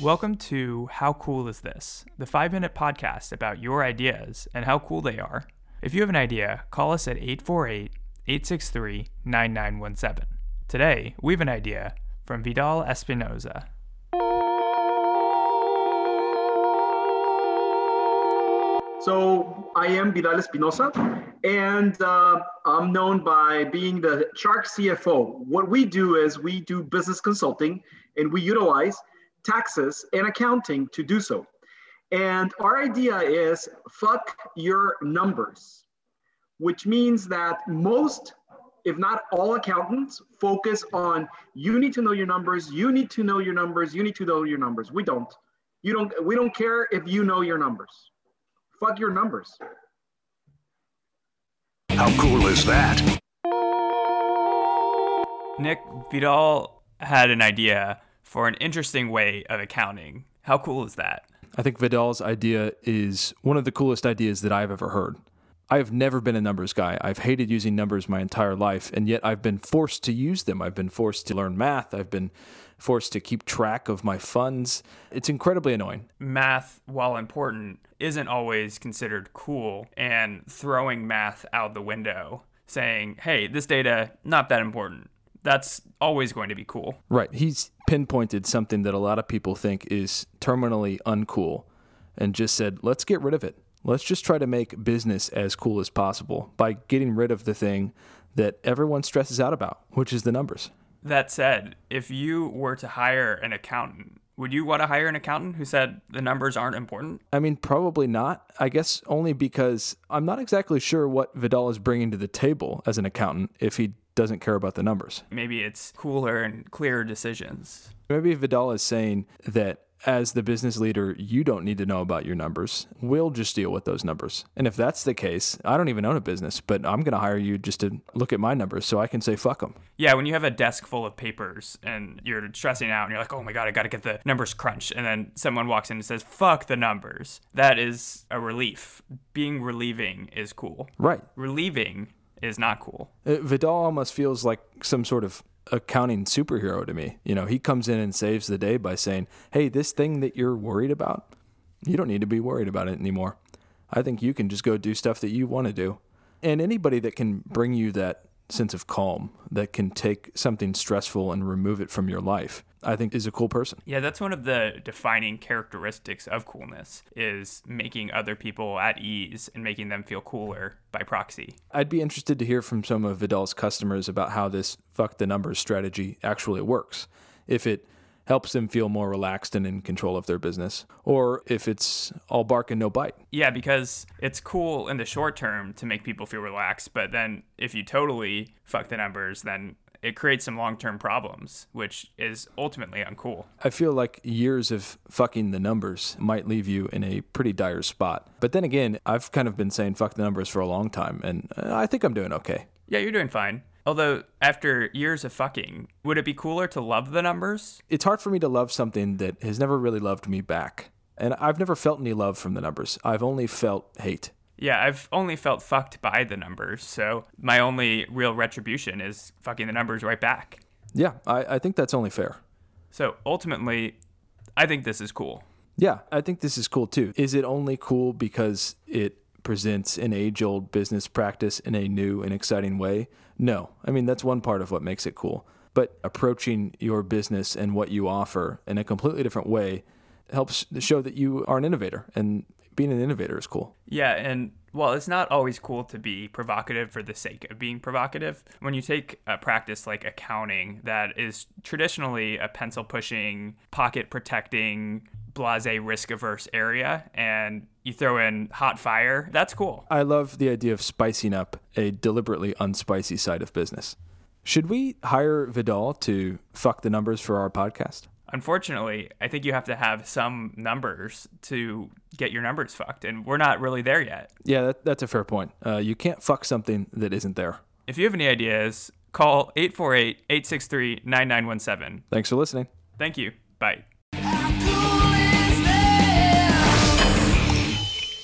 Welcome to How Cool Is This? The five minute podcast about your ideas and how cool they are. If you have an idea, call us at 848 863 9917. Today, we have an idea from Vidal Espinoza. So I am Vidal Espinosa, and uh, I'm known by being the Shark CFO. What we do is we do business consulting, and we utilize taxes and accounting to do so. And our idea is fuck your numbers, which means that most, if not all accountants, focus on you need to know your numbers, you need to know your numbers, you need to know your numbers. We don't. You don't. We don't care if you know your numbers. Fuck your numbers. How cool is that? Nick, Vidal had an idea for an interesting way of accounting. How cool is that? I think Vidal's idea is one of the coolest ideas that I've ever heard. I have never been a numbers guy. I've hated using numbers my entire life, and yet I've been forced to use them. I've been forced to learn math. I've been forced to keep track of my funds. It's incredibly annoying. Math, while important, isn't always considered cool, and throwing math out the window, saying, hey, this data, not that important. That's always going to be cool. Right. He's pinpointed something that a lot of people think is terminally uncool and just said, let's get rid of it. Let's just try to make business as cool as possible by getting rid of the thing that everyone stresses out about, which is the numbers. That said, if you were to hire an accountant, would you want to hire an accountant who said the numbers aren't important? I mean, probably not. I guess only because I'm not exactly sure what Vidal is bringing to the table as an accountant if he doesn't care about the numbers. Maybe it's cooler and clearer decisions. Maybe Vidal is saying that as the business leader, you don't need to know about your numbers. We'll just deal with those numbers. And if that's the case, I don't even own a business, but I'm going to hire you just to look at my numbers so I can say fuck them. Yeah, when you have a desk full of papers and you're stressing out and you're like, oh my God, I got to get the numbers crunched. And then someone walks in and says, fuck the numbers. That is a relief. Being relieving is cool. Right. Relieving is not cool. Uh, Vidal almost feels like some sort of accounting superhero to me. You know, he comes in and saves the day by saying, "Hey, this thing that you're worried about, you don't need to be worried about it anymore. I think you can just go do stuff that you want to do." And anybody that can bring you that sense of calm, that can take something stressful and remove it from your life, I think is a cool person. Yeah, that's one of the defining characteristics of coolness is making other people at ease and making them feel cooler by proxy. I'd be interested to hear from some of Vidal's customers about how this fuck the numbers strategy actually works. If it helps them feel more relaxed and in control of their business, or if it's all bark and no bite. Yeah, because it's cool in the short term to make people feel relaxed, but then if you totally fuck the numbers, then it creates some long term problems, which is ultimately uncool. I feel like years of fucking the numbers might leave you in a pretty dire spot. But then again, I've kind of been saying fuck the numbers for a long time, and uh, I think I'm doing okay. Yeah, you're doing fine. Although, after years of fucking, would it be cooler to love the numbers? It's hard for me to love something that has never really loved me back. And I've never felt any love from the numbers. I've only felt hate. Yeah, I've only felt fucked by the numbers, so my only real retribution is fucking the numbers right back. Yeah, I, I think that's only fair. So ultimately, I think this is cool. Yeah, I think this is cool too. Is it only cool because it presents an age old business practice in a new and exciting way? No. I mean, that's one part of what makes it cool. But approaching your business and what you offer in a completely different way helps show that you are an innovator. And being an innovator is cool. Yeah, and well, it's not always cool to be provocative for the sake of being provocative. When you take a practice like accounting that is traditionally a pencil pushing, pocket protecting, blase risk averse area and you throw in hot fire, that's cool. I love the idea of spicing up a deliberately unspicy side of business. Should we hire Vidal to fuck the numbers for our podcast? Unfortunately, I think you have to have some numbers to get your numbers fucked, and we're not really there yet. Yeah, that, that's a fair point. Uh, you can't fuck something that isn't there. If you have any ideas, call 848 863 9917. Thanks for listening. Thank you. Bye.